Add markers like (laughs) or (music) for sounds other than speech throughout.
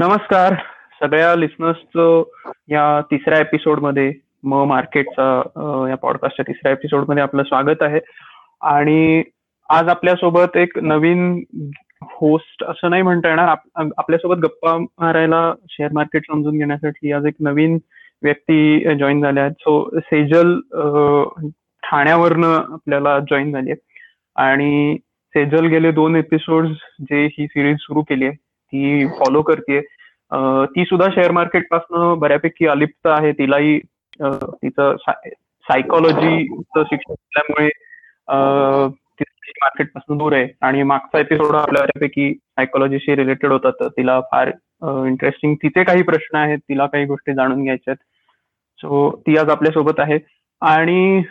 नमस्कार. सगळ्या लिस्नर्सचं या तिसऱ्या एपिसोडमध्ये म मार्केटचा या पॉडकास्टच्या तिसऱ्या एपिसोडमध्ये आपलं स्वागत आहे. आणि आज आपल्यासोबत एक नवीन होस्ट असं नाही म्हणता येणार आपल्यासोबत गप्पा मारायला शेअर मार्केट समजून घेण्यासाठी आज एक नवीन व्यक्ती जॉईन झाल्या आहेत. सो सेजल ठाण्यावरनं आपल्याला जॉईन झाली आहे. आणि सेजल गेले दोन एपिसोड जे ही सिरीज सुरू केली आहे. ती फॉलो करते ती सुद्धा शेअर मार्केटपासून बऱ्यापैकी अलिप्त आहे. तिलाही तिचं सायकोलॉजीचं शिक्षण असल्यामुळे मार्केटपासून दूर आहे. आणि मागचा एपिसोड आपल्या बऱ्यापैकी सायकोलॉजीशी रिलेटेड होता. तर तिला फार इंटरेस्टिंग तिचे काही प्रश्न आहेत. तिला काही गोष्टी जाणून घ्यायच्या आहेत. सो ती आज आपल्यासोबत आहे. आणि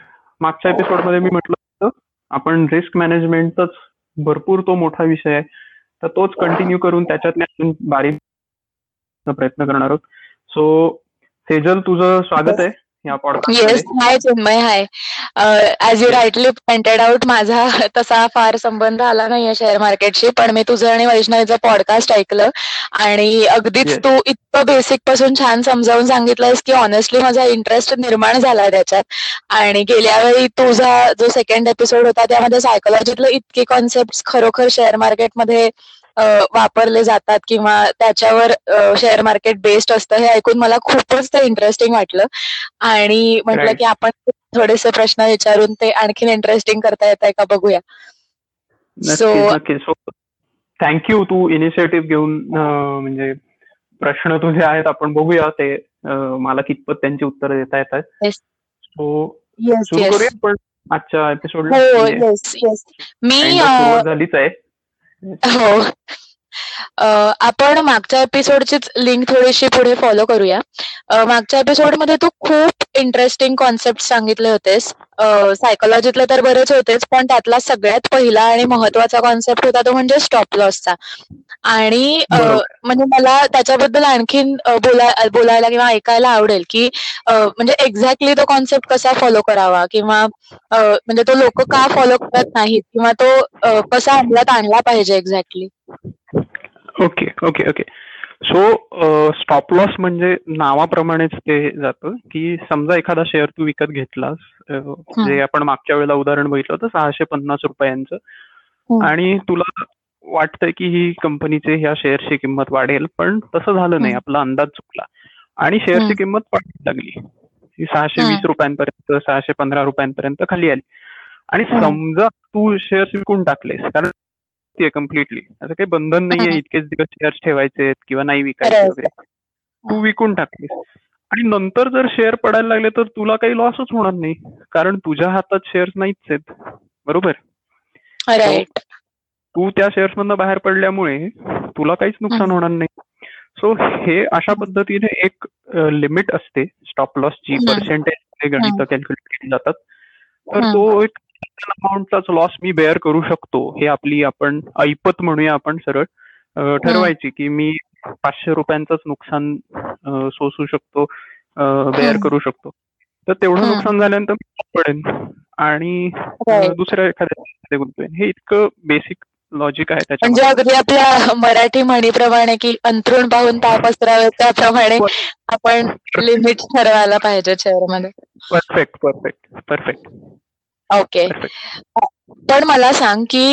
मागच्या एपिसोडमध्ये मी म्हटलं होतं आपण रिस्क मॅनेजमेंटच भरपूर तो मोठा विषय आहे. तर तोच कंटिन्यू करून त्याच्यातले अजून बारीक प्रयत्न करणार आहोत. सो सेजल तुझं स्वागत आहे. या yes hi Chinmay hi as you rightly pointed out माझा (laughs) तसा फार संबंध आला नाहीये शेअर मार्केटशी पण मी तुझं आणि वैष्णवीचं पॉडकास्ट ऐकलं. आणि अगदीच तू इतकं बेसिकपासून छान समजावून सांगितलंयस की ऑनेस्टली माझा इंटरेस्ट निर्माण झाला त्याच्यात. आणि गेल्या वेळी तुझा जो सेकंड एपिसोड होता त्यामध्ये सायकोलॉजीतलं इतके कॉन्सेप्ट खरोखर शेअर मार्केटमध्ये वापरले जातात किंवा त्याच्यावर शेअर मार्केट बेस्ड असतं हे ऐकून मला खूपच ते इंटरेस्टिंग वाटलं. आणि म्हटलं की आपण थोडेसे प्रश्न विचारून ते आणखीन इंटरेस्टिंग करता येत आहे का बघूया. सो थँक्यू तू इनिशिएटिव्ह घेऊन म्हणजे प्रश्न तुझे आहेत आपण बघूया ते. मला कितपत त्यांची उत्तर देता सो सुरू करूया पण आजच्या एपिसोड हो, मी झालीच आहे. Oh, आपण मागच्या एपिसोडचीच लिंक थोडीशी पुढे फॉलो करूया. मागच्या एपिसोडमध्ये तू खूप इंटरेस्टिंग कॉन्सेप्ट सांगितले होतेस. सायकोलॉजीतले तर बरेच होतेच पण त्यातला सगळ्यात पहिला आणि महत्त्वाचा कॉन्सेप्ट होता तो म्हणजे स्टॉप लॉसचा आणि म्हणजे मला त्याच्याबद्दल आणखीन बोलायला किंवा ऐकायला आवडेल की म्हणजे एक्झॅक्टली तो कॉन्सेप्ट कसा फॉलो करावा किंवा म्हणजे तो लोक का फॉलो करत नाहीत किंवा तो कसा अंमलात आणला पाहिजे exactly okay okay okay. So stop loss म्हणजे नावाप्रमाणेच ते जातं की समजा एखादा शेअर तू विकत घेतलास जे आपण मागच्या वेळेला उदाहरण बघितलं होतं सहाशे पन्नास रुपयांचं. आणि तुला वाटतंय की ही कंपनीचे ह्या शेअरची किंमत वाढेल पण तसं झालं नाही आपला अंदाज चुकला. आणि शेअरची किंमत वाढायला लागली. ही सहाशे वीस रुपयांपर्यंत सहाशे पंधरा रुपयांपर्यंत खाली आली. आणि समजा तू शेअर्स विकून टाकलेस कारण कम्प्लिटली असं काही बंधन नाहीये इतकेच दिवस शेअर्स ठेवायचे किंवा नाही विकायचे वगैरे. तू विकून टाकलीस. आणि नंतर जर शेअर पडायला लागले तर तुला काही लॉसच होणार नाही. कारण तुझ्या हातात शेअर्स नाहीच आहेत. बरोबर? तू त्या शेअर्स मधनं बाहेर पडल्यामुळे तुला काहीच नुकसान होणार नाही. सो हे अशा पद्धतीने एक लिमिट असते. स्टॉप लॉसची पर्सेंटेज गणित कॅल्क्युलेट केली जातात. तर तो एक अमाऊंटचाच लॉस मी बेअर करू शकतो हे आपली आपण ऐपत म्हणूया आपण सरळ. ठरवायची की मी पाचशे रुपयांचंच नुकसान सोसू शकतो बेअर करू शकतो. तर तेवढं नुकसान झाल्यानंतर पडेन. आणि दुसऱ्या एखाद्या गुंतवेन. हे इतकं बेसिक लॉजिक आहे म्हणजे अगदी आपल्या मराठी म्हणीप्रमाणे की अंतरुण पाहून ताप असरावे त्याप्रमाणे आपण लिमिट ठरवायला पाहिजे शेअरमध्ये. परफेक्ट परफेक्ट परफेक्ट ओके पण मला सांग की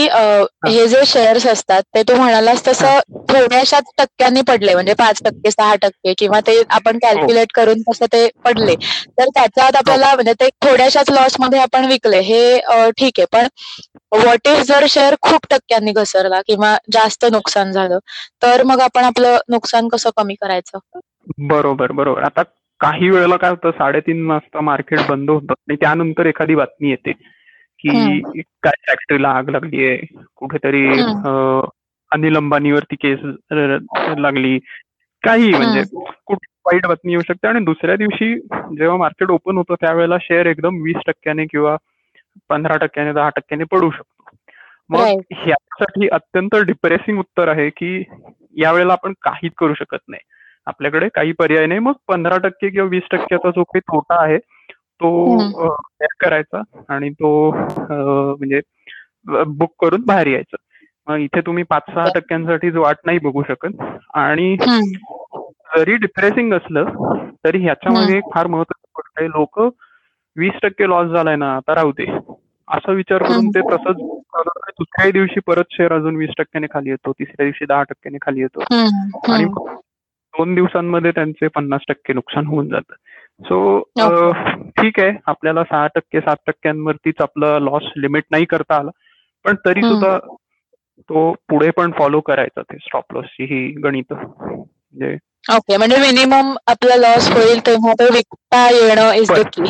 हे. जे शेअर्स असतात ते तू म्हणालास तसं थोड्याशाच टक्क्यांनी पडले म्हणजे पाच टक्के सहा टक्के किंवा ते आपण कॅल्क्युलेट हो. करून तसं ते पडले. तर त्याच्यात आपल्याला म्हणजे ते थोड्याशाच लॉसमध्ये आपण विकले हे ठीक आहे. पण व्हॉट इफ जर शेअर खूप टक्क्यांनी घसरला किंवा जास्त नुकसान झालं तर मग आपण आपलं नुकसान कसं कमी करायचं? बरोबर बरोबर. आता काही वेळेला काय होतं साडेतीन वाजता मार्केट बंद होतं आणि त्यानंतर एखादी बातमी येते की काय फॅक्टरीला आग लागलीये कुठेतरी अनिल अंबानीवरती केस लागली. काही म्हणजे कुठे वाईट बातमी येऊ शकते आणि दुसऱ्या दिवशी जेव्हा मार्केट ओपन होतं त्यावेळेला शेअर एकदम वीस टक्क्याने किंवा पंधरा टक्क्याने दहा टक्क्याने पडू शकतो. मग ह्यासाठी अत्यंत डिप्रेसिंग उत्तर आहे की यावेळेला आपण काहीच करू शकत नाही. आपल्याकडे काही पर्याय नाही. मग पंधरा टक्के किंवा वीस टक्क्याचा जो काही तोटा आहे तो करायचा आणि तो म्हणजे बुक करून बाहेर यायचं. मग इथे तुम्ही पाच सहा टक्क्यांसाठीच वाट नाही बघू शकत आणि जरी डिप्रेसिंग असलं तरी ह्याच्यामध्ये एक फार महत्वाची गोष्ट आहे. लोक वीस टक्के लॉस झालाय ना आता राहू दे. असा विचार करून ते तसंच दुसऱ्याही दिवशी परत शेअर अजून वीस टक्क्याने खाली येतो तिसऱ्या दिवशी दहा टक्क्याने खाली येतो. आणि दोन दिवसांमध्ये त्यांचे पन्नास टक्के नुकसान होऊन जातं. सो ठीक आहे. आपल्याला सहा टक्के सात टक्क्यांवरतीच आपलं लॉस लिमिट नाही करता आलं. पण तरी सुद्धा तो पुढे पण फॉलो करायचा ते स्टॉप लॉसची ही गणित. म्हणजे ओके म्हणजे मिनिमम आपला लॉस होईल तेव्हा तो विकता येणं इज द की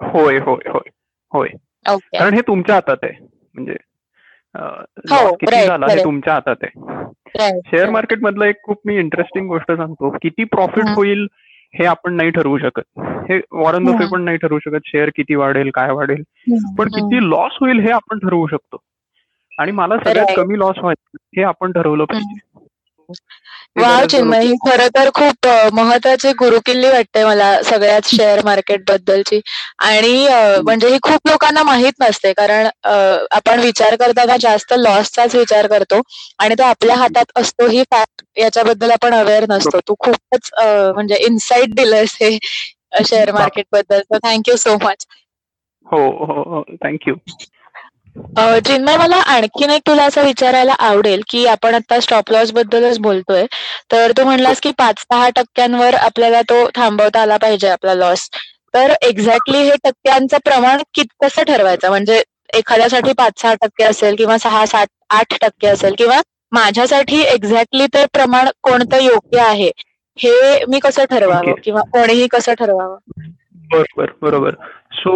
होय होय होय होय. कारण हे तुमच्या हातात आहे. म्हणजे किती झाला हे तुमच्या हातात आहे. शेअर मार्केट मधलं एक खूप मी इंटरेस्टिंग गोष्ट सांगतो. किती प्रॉफिट होईल हे आपण नाही ठरवू शकत. हे वॉरन बफे पण नाही ठरवू शकत शेअर किती वाढेल काय वाढेल. पण किती लॉस होईल हे आपण ठरवू शकतो. आणि मला सगळ्यात कमी लॉस व्हायचं हे आपण ठरवलं पाहिजे. वा चिन्मय ही खरं तर खूप महत्वाची गुरुकिल्ली वाटते मला सगळ्याच शेअर मार्केट बद्दलची. आणि म्हणजे ही खूप लोकांना माहीत नसते कारण आपण विचार करताना जास्त लॉसचाच विचार करतो आणि तो आपल्या हातात असतो ही फॅक्ट याच्याबद्दल आपण अवेअर नसतो. तू खूपच म्हणजे इन्साइट दिलंस हे शेअर मार्केटबद्दल. थँक्यू सो मच हो हो थँक्यू चिन्मय मला आणखीन एक तुला असं विचारायला आवडेल की आपण आता स्टॉप लॉस बद्दलच बोलतोय तर तू म्हणलास की पाच सहा टक्क्यांवर आपल्याला तो थांबवता आला पाहिजे आपला लॉस तर एक्झॅक्टली हे टक्क्यांचं प्रमाण कित कसं ठरवायचं? म्हणजे एखाद्यासाठी पाच सहा टक्के असेल किंवा सहा सात आठ टक्के असेल किंवा माझ्यासाठी एक्झॅक्टली ते प्रमाण कोणतं योग्य आहे? हे मी कसं ठरवावं? किंवा कोणीही कसं ठरवावं? बरोबर. बरोबर सो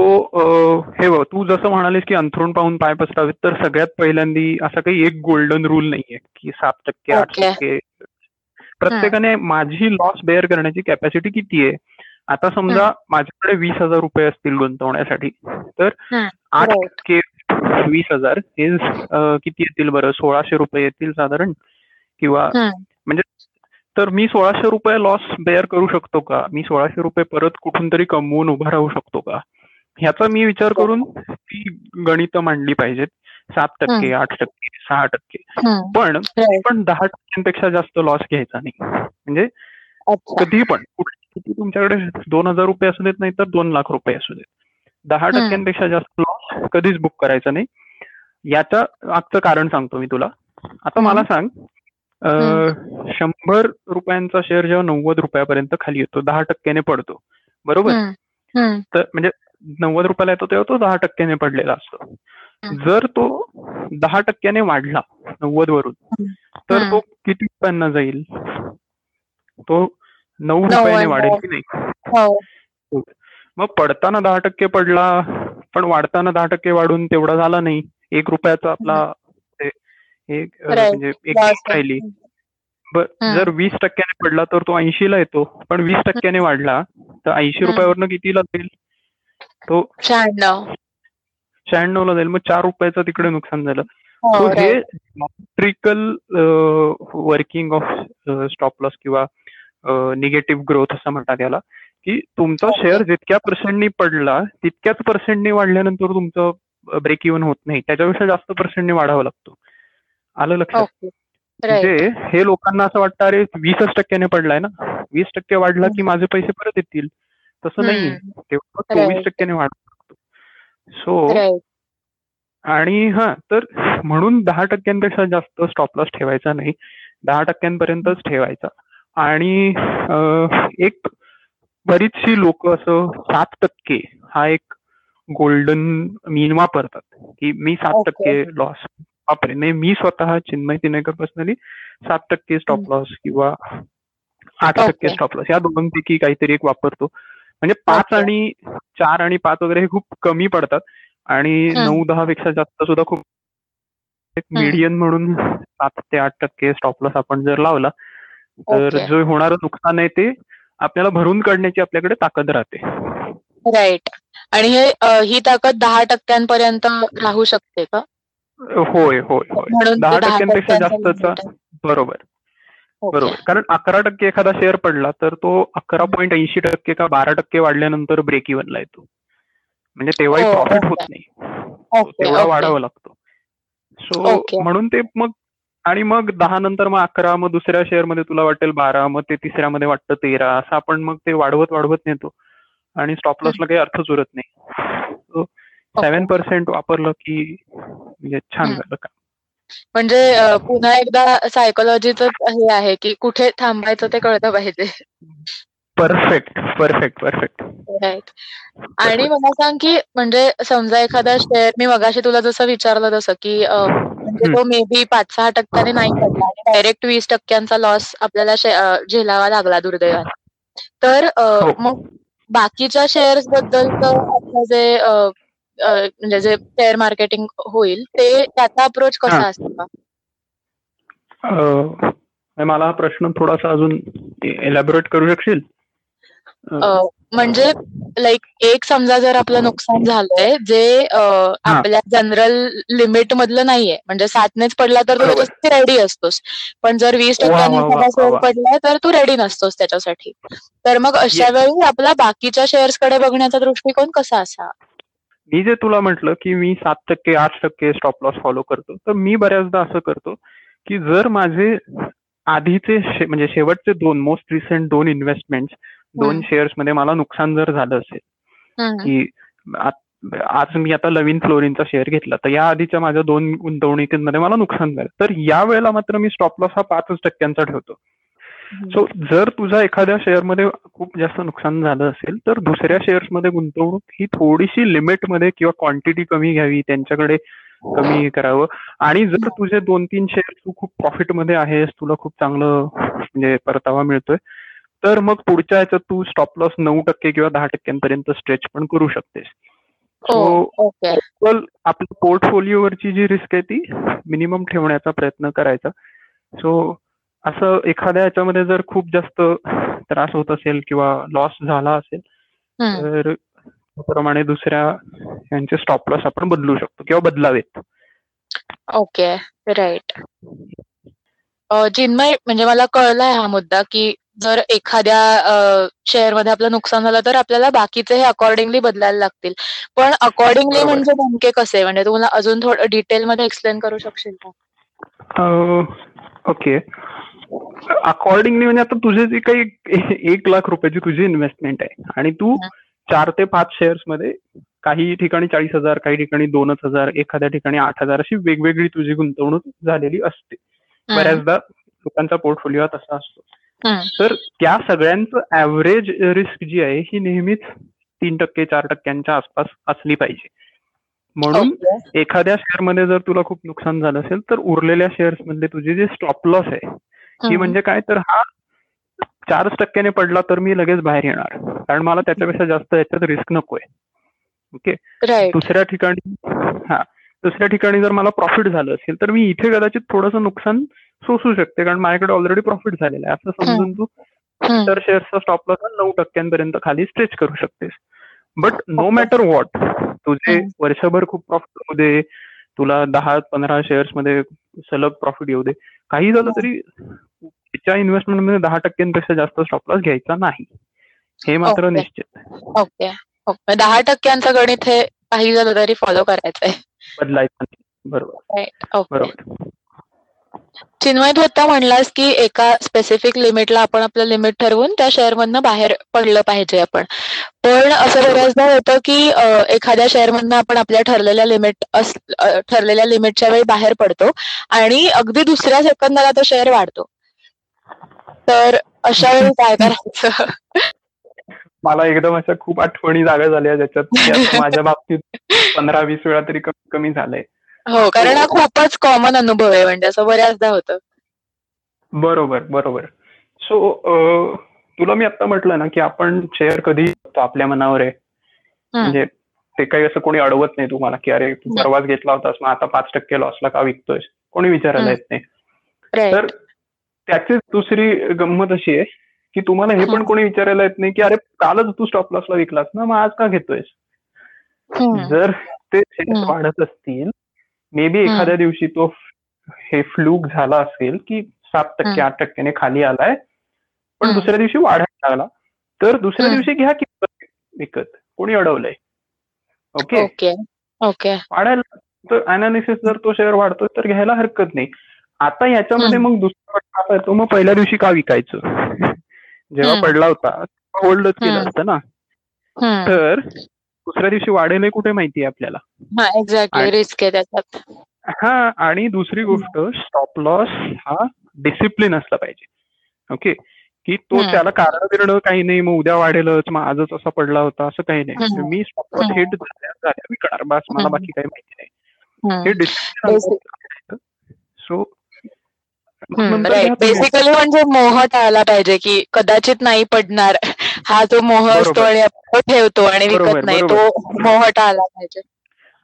हे बघ तू जसं म्हणालीस की अंथरूण पाहून पाय पसरावेत तर सगळ्यात पहिल्यांदी असा काही एक गोल्डन रूल नाहीये की सात टक्के आठ टक्के. प्रत्येकाने माझी लॉस बेअर करण्याची कॅपॅसिटी किती आहे? आता समजा माझ्याकडे वीस हजार रुपये असतील गुंतवण्यासाठी तर आठ टक्के वीस हजार हे किती येतील बरं? सोळाशे रुपये येतील साधारण? किंवा म्हणजे तर मी सोळाशे रुपये लॉस बेअर करू शकतो का? मी सोळाशे रुपये परत कुठून तरी कमवून उभा राहू शकतो का? ह्याचा मी विचार करून ती गणित मांडली पाहिजेत. सात टक्के आठ टक्के सहा टक्के. पण पण दहा टक्क्यांपेक्षा जास्त लॉस घ्यायचा नाही. म्हणजे कधी पण किती तुमच्याकडे दोन हजार रुपये असू देत नाही तर दोन लाख रुपये असू देत. दहा टक्क्यांपेक्षा जास्त लॉस कधीच बुक करायचा नाही. याचं आजचं कारण सांगतो मी तुला. आता मला सांग शंभर रुपयांचा शेअर जेव्हा नव्वद रुपयापर्यंत खाली येतो दहा टक्क्याने पडतो. बरोबर? तर म्हणजे नव्वद रुपयाला येतो तेव्हा तो दहा टक्क्याने पडलेला असतो. जर तो दहा टक्क्याने वाढला नव्वद वरून तर तो किती रुपयांना जाईल? तो नऊ रुपयाने वाढेल की नाही? हो. मग पडताना दहा टक्के पडला पण वाढताना दहा टक्के वाढून तेवढा झाला नाही. एक रुपयाचा आपला एक म्हणजे एक राहिली. जर वीस टक्क्याने पडला तर तो ऐंशीला येतो. पण वीस टक्क्याने वाढला तर ऐंशी रुपयावरनं कितीला जाईल? तो शहाण्णव. शहाण्णवला जाईल. मग चार रुपयाचं तिकडे नुकसान झालं. हो, हे trickle working of stop loss किंवा निगेटिव्ह ग्रोथ असं म्हणतात याला की तुमचा शेअर जितक्या पर्सेंटनी पडला तितक्याच पर्सेंटनी वाढल्यानंतर तुमचं ब्रेक इव्हन होत नाही. त्याच्यापेक्षा जास्त पर्सेंटनी वाढावं लागतो. आलं लक्षात. म्हणजे हे लोकांना असं वाटतं अरे वीसच टक्क्याने पडलाय ना? वीस टक्के वाढला की माझे पैसे परत येतील. तसं नाही. तेव्हा चोवीस टक्क्याने वाढ सो आणि हा तर म्हणून दहा टक्क्यांपेक्षा जास्त स्टॉप लॉस ठेवायचा नाही. दहा टक्क्यांपर्यंतच ठेवायचा. आणि एक बरीचशी लोक असं सात टक्के हा एक गोल्डन मीन वापरतात. की मी सात टक्के लॉस वापरे नाही मी स्वतः चिन्मय तिनेकर पर्सनली सात टक्के स्टॉप लॉस किंवा आठ टक्के स्टॉप लॉस या दोघांपैकी काहीतरी एक वापरतो. म्हणजे पाच आणि चार आणि पाच वगैरे हे खूप कमी पडतात. आणि नऊ दहा पेक्षा जास्त सुद्धा खूप एक मीडियन म्हणून सात ते आठ टक्के स्टॉप लॉस आपण जर लावला तर जो होणारं नुकसान आहे ते आपल्याला भरून काढण्याची आपल्याकडे ताकद राहते. राईट आणि हे ही ताकद दहा टक्क्यांपर्यंत राहू शकते का? होय होय होय. दहा टक्क्यांपेक्षा जास्तचा बरोबर. बरोबर. कारण अकरा टक्के एखादा शेअर पडला तर तो अकरा पॉईंट ऐंशी टक्के का बारा टक्के वाढल्यानंतर ब्रेक इव्हनला येतो. म्हणजे तेव्हाही प्रॉफिट हो, होत नाही. तेवढा वाढावा लागतो. सो म्हणून ते मग आणि मग दहा नंतर मग अकरा मग दुसऱ्या शेअरमध्ये तुला वाटेल बारा मग ते तिसऱ्यामध्ये वाटतं तेरा असं आपण मग ते वाढवत वाढवत नेतो. आणि स्टॉप लॉसला काही अर्थच उरत नाही. सेव्हन पर्सेंट वापरलं की म्हणजे छान झालं का म्हणजे पुन्हा एकदा सायकोलॉजीच हे आहे की कुठे थांबायचं ते कळतं पाहिजे. Perfect perfect perfect. राईट आणि मला सांग की म्हणजे समजा एखादा शेअर मी मगाशी तुला जसं विचारलं तसं की म्हणजे तो मे बी पाच सहा टक्क्याने नाही पडला आणि डायरेक्ट वीस टक्क्यांचा लॉस आपल्याला झेलावा लागला दुर्दैवाने. तर हो. मग बाकीच्या शेअर्सबद्दल आपलं जे म्हणजे जे शेअर मार्केटिंग होईल ते त्याचा अप्रोच कसा असतो? मला हा प्रश्न थोडासा अजून एलॅबोरेट करू शकशील? म्हणजे लाईक एक समजा जर आपलं नुकसान झालंय जे आपल्या जनरल लिमिट मधलं नाहीये म्हणजे सातनेच पडला तर तू रेडी असतोस. पण जर वीस टक्क्यांनी शेअर पडलाय तर तू रेडी नसतोस त्याच्यासाठी. तर मग अशा वेळी आपला बाकीच्या शेअर्सकडे बघण्याचा दृष्टिकोन कसा असा मी जे तुला म्हटलं की मी सात टक्के आठ टक्के स्टॉप लॉस फॉलो करतो तर मी बऱ्याचदा असं करतो की जर माझे आधीचे म्हणजे शेवटचे दोन मोस्ट रिसेंट दोन इन्व्हेस्टमेंट दोन शेअर्समध्ये मला नुकसान जर झालं असेल की आज मी आता नवीन फ्लोरिनचा शेअर घेतला तर या आधीच्या माझ्या दोन गुंतवणुकीमध्ये मला नुकसान झालं. तर या वेळेला मात्र मी स्टॉप लॉस हा पाचच टक्क्यांचा ठेवतो. सो जर तुझा एखाद्या शेअरमध्ये खूप जास्त नुकसान झालं असेल तर दुसऱ्या शेअर्समध्ये गुंतवणूक ही थोडीशी लिमिटमध्ये किंवा क्वांटिटी कमी घ्यावी त्यांच्याकडे कमी करावं. आणि जर तुझे दोन तीन शेअर तू खूप प्रॉफिटमध्ये आहेस तुला खूप चांगलं म्हणजे परतावा मिळतोय तर मग पुढच्या ह्याच्यात तू स्टॉप लॉस नऊ टक्के किंवा दहा टक्क्यांपर्यंत स्ट्रेच पण करू शकतेस. सो हो, आपल्या पोर्टफोलिओवरची जी रिस्क आहे ती मिनिमम ठेवण्याचा प्रयत्न करायचा. सो असं एखाद्या ह्याच्यामध्ये जर खूप जास्त त्रास होत असेल किंवा लॉस झाला असेल तर त्याप्रमाणे दुसऱ्या यांचे स्टॉप लॉस आपण बदलू शकतो किंवा बदलावेत. ओके राईट जिन्मय म्हणजे मला कळलाय हा मुद्दा की जर एखाद्या शेअरमध्ये आपलं नुकसान झालं तर आपल्याला बाकीचे हे अकॉर्डिंगली बदलायला लागतील. पण अकॉर्डिंगली म्हणजे नेमके कसे? म्हणजे तुम्हाला अजून थोडं डिटेल मध्ये एक्सप्लेन करू शकशील का? ओके. अकॉर्डिंगली म्हणजे आता तुझे जे काही एक लाख रुपयाची तुझी इन्व्हेस्टमेंट आहे. आणि तू चार ते पाच शेअर्समध्ये काही ठिकाणी चाळीस हजार काही ठिकाणी दोनच हजार एखाद्या ठिकाणी आठ हजार अशी वेगवेगळी तुझी गुंतवणूक झालेली असते. बऱ्याचदा लोकांचा पोर्टफोलिओ तसा असतो. तर त्या सगळ्यांचं ऍव्हरेज रिस्क जी आहे ही नेहमीच तीन टक्के चार टक्क्यांच्या आसपास असली पाहिजे. म्हणून एखाद्या शेअरमध्ये जर तुला खूप नुकसान झालं असेल तर उरलेल्या शेअर्समध्ये तुझी जे स्टॉप लॉस आहे ती म्हणजे काय तर हा चारच टक्क्याने पडला तर मी लगेच बाहेर येणार. कारण मला त्याच्यापेक्षा जास्त याच्यात रिस्क नकोय. ओके दुसऱ्या ठिकाणी हा. दुसऱ्या ठिकाणी जर मला प्रॉफिट झालं असेल तर मी इथे कदाचित थोडंसं नुकसान सोसू शकते. कारण माझ्याकडे ऑलरेडी प्रॉफिट झालेला आहे. असं समजून तू इतर शेअर्सचा स्टॉप लॉस नऊ टक्क्यांपर्यंत खाली स्ट्रेच करू शकतेस. बट नो मॅटर व्हॉट तुझे वर्षभर खूप प्रॉफिट होऊ दे. तुला दहा पंधरा शेअर्समध्ये सलग प्रॉफिट येऊ दे. काही झालं तरी तिच्या इन्व्हेस्टमेंटमध्ये दहा टक्क्यांपेक्षा जास्त स्टॉप लॉस घ्यायचा नाही. हे मात्र निश्चित ओके. दहा टक्क्यांचं गणित हे काही झालं तरी फॉलो करायचंय. बदलायचं बरोबर. बरोबर. चिन्मय तू आता म्हणलास की एका स्पेसिफिक लिमिटला आपण आपलं लिमिट ठरवून त्या शेअर मधनं बाहेर पडलं पाहिजे आपण. पण असं बऱ्याचदा होतं की एखाद्या शेअर मधनं आपण आपल्या ठरलेल्या लिमिट ठरलेल्या लिमिटच्या वेळी बाहेर पडतो आणि अगदी दुसऱ्या सेकंदाला तो शेअर वाढतो. तर अशा वेळी काय करायचं? मला एकदम अशा खूप आठवणी जागा झाल्या ज्याच्यात माझ्या बाबतीत (laughs) पंधरा वीस वेळा तरी कमी कमी झालंय. हो कारण हा खूपच कॉमन अनुभव आहे म्हणजे असं बऱ्याचदा होतं. बरोबर बरोबर. सो तुला मी आता म्हटलं ना की आपण शेअर कधी आपल्या मनावर आहे? म्हणजे ते काही असं कोणी अडवत नाही तुम्हाला की अरे तू परवाच घेतला होतास मग आता पाच टक्के लॉसला का विकतोय कोणी विचारायला येत नाही. तर त्याची दुसरी गंमत अशी आहे की तुम्हाला हे पण कोणी विचारायला येत नाही की अरे कालच तू स्टॉप लॉसला विकलास ना मग आज का घेतोयस? जर ते वाढत असतील मे बी एखाद्या दिवशी तो हे फ्लूक झाला असेल की सात टक्के आठ टक्क्याने खाली आलाय पण दुसऱ्या दिवशी वाढायला लागला. तर दुसऱ्या दिवशी घ्या किंमत विकत. कोणी अडवलंय. ओके ओके वाढायला तर अनालिसिस जर तो शेअर वाढतोय तर घ्यायला हरकत नाही. आता याच्यामध्ये मग दुसरा प्रश्न येतो मग पहिल्या दिवशी का विकायचं? जेव्हा पडला होता होल्डच केलं असतं ना. तर दुसऱ्या दिवशी वाढेल कुठे माहिती आहे आपल्याला? एक्झॅक्टली रिस्क आहे त्याच्यात. हा आणि दुसरी गोष्ट स्टॉप लॉस हा डिसिप्लिन असला पाहिजे. ओके की तो त्याला कारण बिरण काही नाही मग उद्या वाढेलच मग आजच असा पडला होता असं काही नाही. मी स्टॉप लॉस हिट झाल्या विकणार बस मला बाकी काही माहिती नाही. हे डिसिप्लिन सो बेसिकली म्हणजे मोह टाळला पाहिजे की कदाचित नाही पडणार. (laughs) हा जो मोह असतो आणि ठेवतो आणि विकत नाही तो मोह टाळला पाहिजे.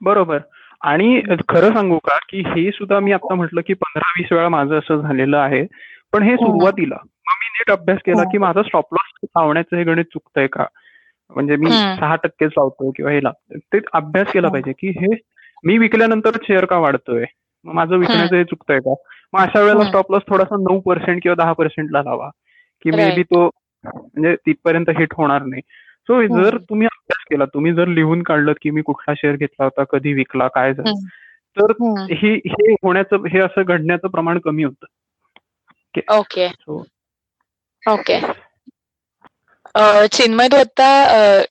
बरोबर. आणि खरं सांगू का की हे सुद्धा मी आता म्हटलं की पंधरा वीस वेळा माझं असं झालेलं आहे. पण हे सुरुवातीला मग मी नीट अभ्यास केला की माझा स्टॉप लॉस लावण्याचं हे गणित चुकतंय का? म्हणजे मी सहा टक्केच लावतो किंवा हे लावतोय. ते अभ्यास केला पाहिजे की हे मी विकल्यानंतर शेअर का वाढतोय? मग माझं विकण्याचं हे चुकतंय का? मग अशा वेळेला स्टॉप लॉस थोडासा नऊ पर्सेंट किंवा दहा पर्सेंटला लावा. की मे बी तो म्हणजे तिथपर्यंत हिट होणार नाही. सो जर तुम्ही अभ्यास केला तुम्ही जर लिहून काढलं की मी कुठला शेअर घेतला होता कधी विकला काय झालं तर हे हे होण्याचं हे असं घडण्याचं प्रमाण कमी होतं. ओके ओके चिन्मय तू आता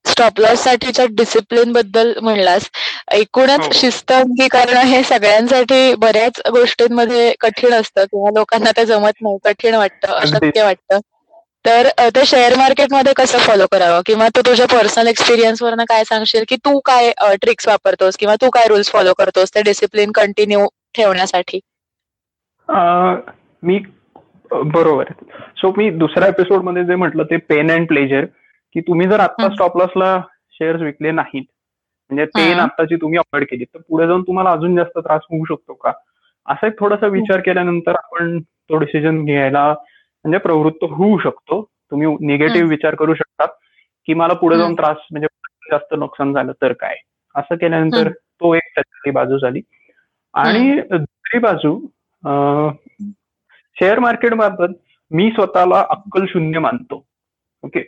स्टॉप लॉस साठीच्या डिसिप्लिनबद्दल म्हणलास. एकूणच हो. शिस्त अंगीकरण हे सगळ्यांसाठी बऱ्याच गोष्टींमध्ये कठीण असतं. किंवा लोकांना ते जमत नाही कठीण वाटतं अशक्य वाटतं. तर ते शेअर मार्केटमध्ये कसं फॉलो करावं? किंवा तू तुझ्या पर्सनल एक्सपिरियन्स वरनं काय सांगशील? की तू काय ट्रिक्स वापरतोस? किंवा तू काय रूल्स फॉलो करतोस ते डिसिप्लिन कंटिन्यू ठेवण्यासाठी? मी बरोबर सो मी दुसऱ्या एपिसोडमध्ये जे म्हटलं ते पेन अँड प्लेजर की तुम्ही जर आता स्टॉप लॉसला शेअर्स विकले नाहीत म्हणजे पेन आताची तुम्ही अवॉइड केली तर पुढे जाऊन तुम्हाला अजून जास्त त्रास होऊ शकतो का? असा एक थोडासा विचार केल्यानंतर आपण तो डिसिजन घ्यायला म्हणजे प्रवृत्त होऊ शकतो. तुम्ही निगेटिव्ह विचार करू शकता की मला पुढे जाऊन त्रास म्हणजे जास्त नुकसान झालं तर काय? असं केल्यानंतर तो एक त्याची बाजू झाली. आणि दुसरी बाजू शेअर मार्केट बाबत मी स्वतःला अक्कल शून्य मानतो. ओके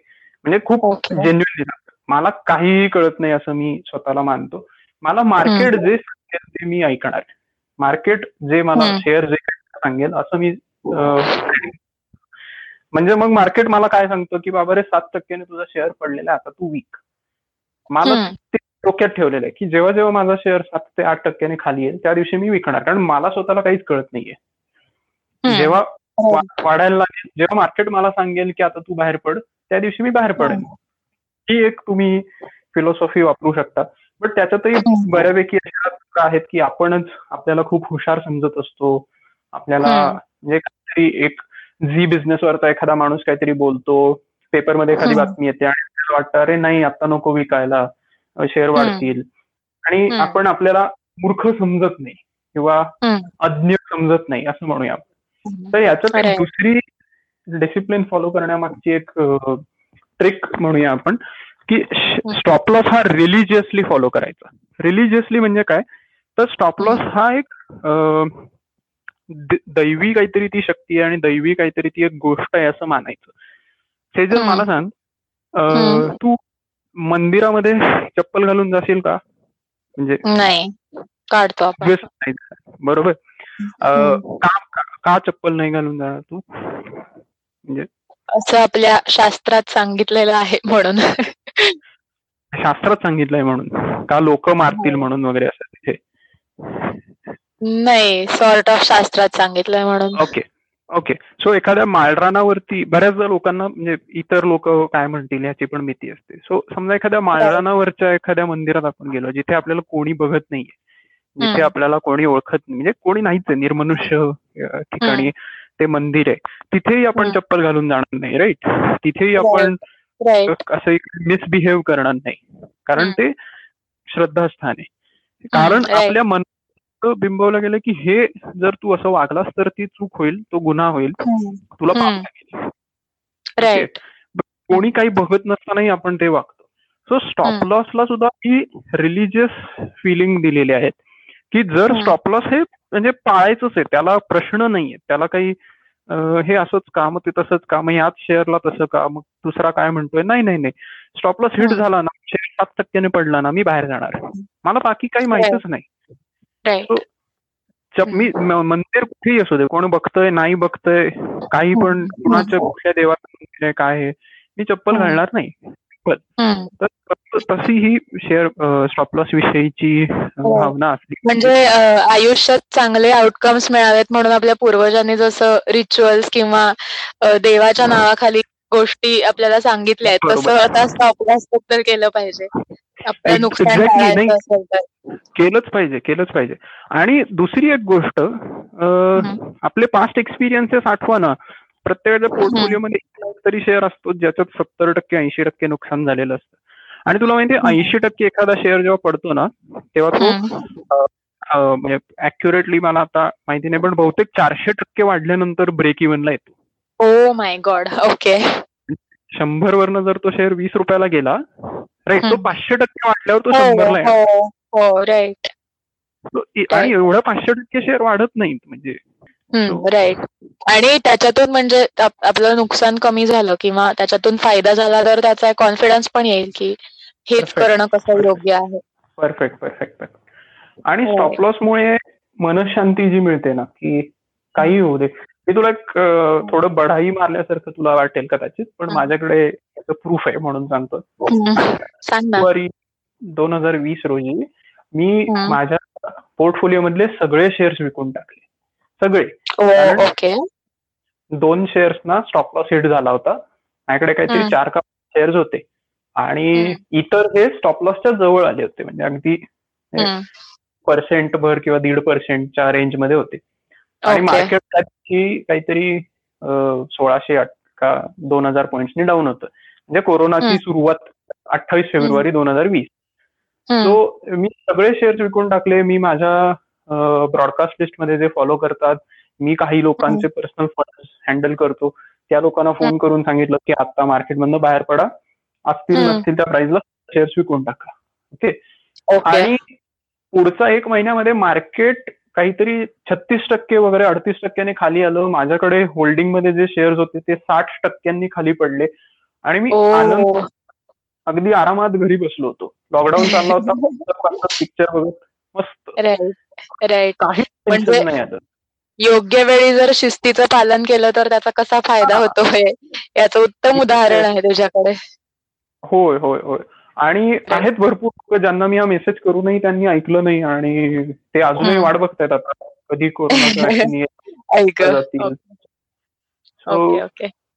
म्हणजे खूप जेन्युअनली मला काहीही कळत नाही असं मी स्वतःला मानतो. मला मार्केट जे सांगेल ते मी ऐकणार. मार्केट जे मला शेअर जे सांगेल असं मी म्हणजे मग मार्केट मला काय सांगतो की बाबा रे सात टक्क्याने तुझा शेअर पडलेला आहे आता तू वीक मला ते डोक्यात ठेवलेलं आहे की जेव्हा जेव्हा माझा शेअर सात ते आठ टक्क्याने खाली येईल त्या दिवशी मी विकणार. कारण मला स्वतःला काहीच कळत नाहीये. जेव्हा वाढायला लागेल जेव्हा मार्केट मला सांगेल की आता तू बाहेर पड त्या दिवशी मी बाहेर पडेन. ही. एक तुम्ही फिलॉसॉफी वापरू शकता. बट त्याच्यातही बऱ्यापैकी अशा आहेत की आपणच आपल्याला खूप हुशार समजत असतो. आपल्याला म्हणजे काहीतरी एक झी बिझनेसवरचा एखादा माणूस काहीतरी बोलतो पेपरमध्ये एखादी बातमी येते आणि वाटतं अरे नाही आता नको विकायला शेअर वाढतील. आणि आपण आपल्याला मूर्ख समजत नाही किंवा अज्ञ समजत नाही असं म्हणूया तर याच्यात एक दुसरी डिसिप्लिन फॉलो करण्यामागची एक ट्रिक म्हणूया आपण की स्टॉप लॉस हा रिलिजियसली फॉलो करायचा. रिलिजियसली म्हणजे काय? तर स्टॉप लॉस हा एक दैवी काहीतरी ती शक्ती आहे आणि दैवी काहीतरी ती एक गोष्ट आहे असं मानायचं. ते जर मला सांग तू मंदिरामध्ये चप्पल घालून जाशील का? म्हणजे नाही. काढतो बरोबर? का चप्पल नाही घालून जाणार तू? म्हणजे असं आपल्या शास्त्रात सांगितलेलं आहे म्हणून. शास्त्रात सांगितलंय म्हणून. का लोक मारतील म्हणून वगैरे असं तिथे नाही सॉर्ट ऑफ शास्त्रात सांगितलंय म्हणून. Okay okay. सो एखाद्या माळरानावरती बऱ्याचदा लोकांना म्हणजे इतर लोक काय म्हणतील याची पण भीती असते. सो समजा एखाद्या माळरानावरच्या एखाद्या मंदिरात आपण गेलो जिथे आपल्याला कोणी बघत नाहीये जिथे आपल्याला कोणी ओळखत नाही म्हणजे कोणी नाहीच निर्मनुष्य ठिकाणी ते मंदिर आहे. तिथेही आपण चप्पल घालून जाणार नाही राईट? तिथेही आपण असं मिसबिहेव करणार नाही. कारण ते श्रद्धास्थान आहे. कारण आपल्या मन बिंबवलं गेलं की हे जर तू असं वागलास तर ती चूक होईल तो गुन्हा होईल तुला राईट. कोणी काही बघत नसतानाही आपण ते वागतो. सो स्टॉप लॉसला सुद्धा ही रिलिजियस फिलिंग दिलेली आहेत. की जर स्टॉप लॉस हे म्हणजे पाळायचंच आहे. त्याला प्रश्न नाहीये. त्याला काही हे असंच का मग ते तसंच का मग याच शेअरला तसं का मग दुसरा काय म्हणतोय? नाही नाही नाही. स्टॉप लॉस हिट झाला ना शेअर सात टक्क्याने पडला ना मी बाहेर जाणार. मला बाकी काही माहितच नाही. मी मंदिर कुठेही असू दे कोण बघतय नाही बघतय काही पण कुणाच्या कुठल्या देवाचं काय आहे मी चप्पल घालणार नाही. तर तशी ही शेअर स्टॉप लॉस विषयीची हो. भावना असली. म्हणजे आयुष्यात चांगले आउटकम्स मिळावेत म्हणून आपल्या पूर्वजांनी जसं रिच्युअल्स किंवा देवाच्या नावाखाली गोष्टी आपल्याला सांगितल्या आहेत तसं आता स्टॉप लॉस तर केलं पाहिजे. आपलं नुकसान केलंच पाहिजे केलंच पाहिजे. आणि दुसरी एक गोष्ट आपले पास्ट एक्सपिरियन्सेस आठवा ना प्रत्येकाच्या पोर्टफोलिओमध्ये तरी शेअर असतो ज्याच्यात सत्तर टक्के ऐंशी टक्के नुकसान झालेलं असतं. आणि तुला माहिती ऐंशी टक्के एखादा शेअर जेव्हा पडतो ना तेव्हा तो म्हणजे अॅक्युरेटली मला आता माहिती नाही पण बहुतेक चारशे टक्के वाढल्यानंतर ब्रेक इव्हनला येतो. ओ माय गॉड ओके शंभर वरनं जर तो शेअर वीस रुपयाला गेला राईट तो पाचशे टक्के वाढल्यावर तो हो, शंभरला राईट आणि एवढं पाचशे टक्के शेअर वाढत नाहीत म्हणजे राईट आणि त्याच्यातून म्हणजे आपलं नुकसान कमी झालं किंवा त्याच्यातून फायदा झाला तर त्याचा कॉन्फिडन्स पण येईल की हेच करणं कसं योग्य आहे. परफेक्ट परफेक्ट आणि स्टॉप लॉस मुळे मनशांती जी मिळते ना की काही होऊ दे. मी तुला एक थोडं बढाई मारल्यासारखं तुला वाटेल कदाचित पण माझ्याकडे प्रूफ आहे म्हणून सांगतो. फेब्रुवारी दोन हजार वीस रोजी मी माझ्या पोर्टफोलिओ मधले सगळे शेअर्स विकून टाकले. सगळे. ओके. दोन शेअर्स ना स्टॉप लॉस हिट झाला होता. माझ्याकडे काहीतरी चार का शेअर्स होते. आणि इतर हे स्टॉप लॉसच्या जवळ आले होते. म्हणजे अगदी पर्सेंट भर किंवा दीड पर्सेंटच्या रेंजमध्ये होते. आणि मार्केट काहीतरी सोळाशे का दोन हजार पॉईंट्सनी डाऊन होतं. म्हणजे कोरोनाची सुरुवात अठ्ठावीस फेब्रुवारी दोन हजार वीस. सो मी सगळे शेअर्स विकून टाकले. मी माझ्या ब्रॉडकास्ट लिस्टमध्ये जे फॉलो करतात मी काही लोकांचे पर्सनल फंड हँडल करतो. त्या लोकांना फोन करून सांगितलं की आता मार्केटमधनं बाहेर पडा. असतील नसतील त्या प्राइसला शेअर्स विकून टाका. ओके. आणि पुढचा एक महिन्यामध्ये मार्केट काहीतरी छत्तीस टक्के वगैरे अडतीस टक्क्यांनी खाली आलं. माझ्याकडे होल्डिंगमध्ये जे शेअर्स होते ते साठ टक्क्यांनी खाली पडले. आणि मी आनंद अगदी आरामात घरी बसलो होतो. लॉकडाऊन चालला होता. (laughs) पिक्चर बघत मस्त. राईट काही म्हणजे योग्य वेळी जर शिस्तीचं पालन केलं तर त्याचा कसा फायदा होतो याचं उत्तम उदाहरण आहे तुझ्याकडे. होय होय होय. आणि आहेत भरपूर लोक ज्यांना मी हा मेसेज करूनही त्यांनी ऐकलं नाही आणि ते अजूनही वाट बघतायत आता. कधी कोरोना (laughs)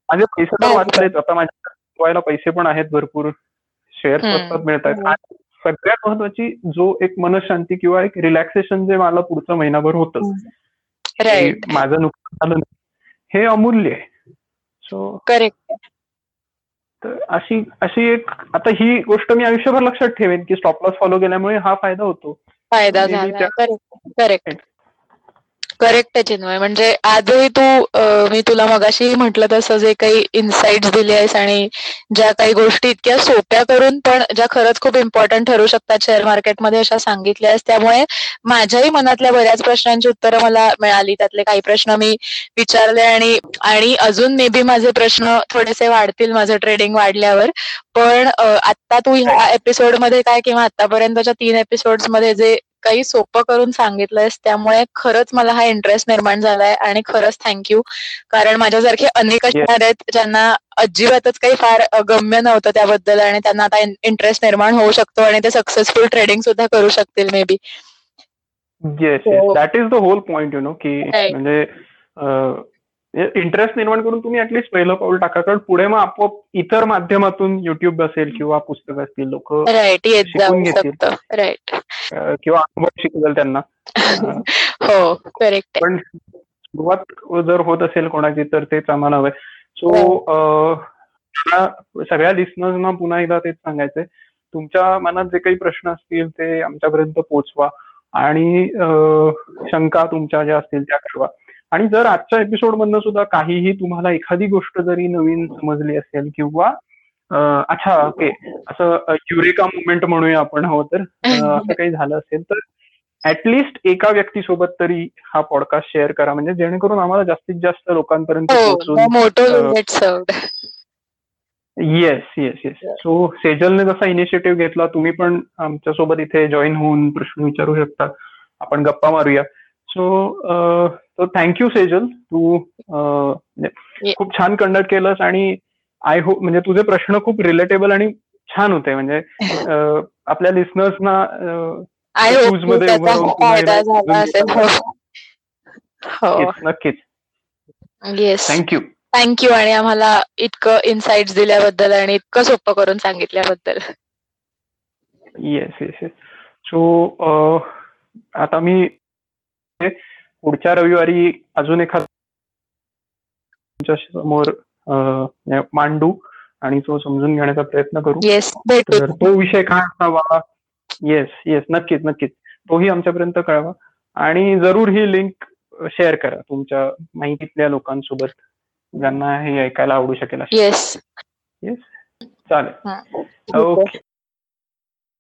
माझे पैसे तर वाचतायत आता माझ्या पैसे पण आहेत भरपूर. शेअर स्वस्तात मिळत आहेत सगळ्यात महत्वाची जो एक मनशांती किंवा एक रिलॅक्सेशन जे मला पुढचं महिनाभर होतं माझं नुकसान झालं हे अमूल्य आहे. सो करेक्ट तर अशी अशी एक आता ही गोष्ट मी आयुष्यभर लक्षात ठेवेन की स्टॉप लॉस फॉलो केल्यामुळे हा फायदा होतो. फायदा करेक्ट करेक्ट चिन्मय. म्हणजे आजही तू मी तुला मगाशी म्हटलं तसं जे काही इन्साइट दिले आहेस आणि ज्या काही गोष्टी इतक्या सोप्या करून पण ज्या खरंच खूप इम्पॉर्टंट ठरू शकतात शेअर मार्केटमध्ये अशा सांगितल्या आहेस. त्यामुळे माझ्याही मनातल्या बऱ्याच प्रश्नांची उत्तरं मला मिळाली. त्यातले काही प्रश्न मी विचारले आणि आणि अजून मे बी माझे प्रश्न थोडेसे वाढतील माझं ट्रेडिंग वाढल्यावर. पण आता तू ह्या एपिसोडमध्ये काय किंवा आतापर्यंतच्या तीन एपिसोडमध्ये जे काही सोपं करून सांगितलंयस त्यामुळे खरंच मला हा इंटरेस्ट निर्माण झालाय आणि खरंच थँक्यू कारण माझ्यासारखे अनेक असणार आहेत ज्यांना अजिबातच काही फार गम्य नव्हतं त्याबद्दल आणि त्यांना आता इंटरेस्ट निर्माण होऊ शकतो आणि ते सक्सेसफुल ट्रेडिंग सुद्धा करू शकतील maybe yes that is the whole point you know की म्हणजे इंटरेस्ट निर्माण करून तुम्ही ऍटलीस्ट पहिलं पाऊल टाका. कारण पुढे मग आपोआप इतर माध्यमातून युट्यूब असेल किंवा पुस्तक असतील लोक शिकून घेतील. राईट किंवा अनुभव शिकवेल त्यांना. (laughs) हो करेक्ट पण सुरुवात जर होत असेल कोणाची तर तेच आम्हाला हवंय. सो हो. सगळ्या लिस्नर्सना पुन्हा एकदा तेच सांगायचंय. तुमच्या मनात जे काही प्रश्न असतील ते आमच्यापर्यंत पोचवा. आणि शंका तुमच्या ज्या असतील त्या कळवा आणि जर आजच्या एपिसोड मधनं सुद्धा काहीही तुम्हाला एखादी गोष्ट जरी नवीन समजली असेल किंवा अच्छा ओके असं युरेका मुवमेंट म्हणूया आपण हवं तर. (laughs) असं काही झालं असेल तर ऍटलिस्ट एका व्यक्तीसोबत तरी हा पॉडकास्ट शेअर करा. म्हणजे जेणेकरून आम्हाला जास्तीत जास्त लोकांपर्यंत येस येस येस सो सेजलने जसा इनिशिएटिव्ह घेतला तुम्ही पण आमच्यासोबत इथे जॉईन होऊन प्रश्न विचारू शकता. आपण गप्पा मारूया. सो थँक्यू सेजल तू खूप छान कंडक्ट केलंस आणि आय होप म्हणजे तुझे प्रश्न खूप रिलेटेबल आणि छान होते. म्हणजे (laughs) आपल्या लिस्नर्सना हो. नक्कीच येस थँक्यू थँक्यू आणि आम्हाला इतकं इन्साइट्स दिल्याबद्दल आणि इतकं सोपं करून सांगितल्याबद्दल. येस येस येस सो आता मी पुढच्या रविवारी अजून एखादा तुमच्यासमोर मांडू आणि तो समजून घेण्याचा प्रयत्न करू. तर तो विषय काय असावा? येस येस नक्कीच नक्कीच. तोही आमच्यापर्यंत कळवा. आणि जरूर ही लिंक शेअर करा तुमच्या माहितीतल्या लोकांसोबत ज्यांना हे ऐकायला आवडू शकेल. येस येस चालेल. ओके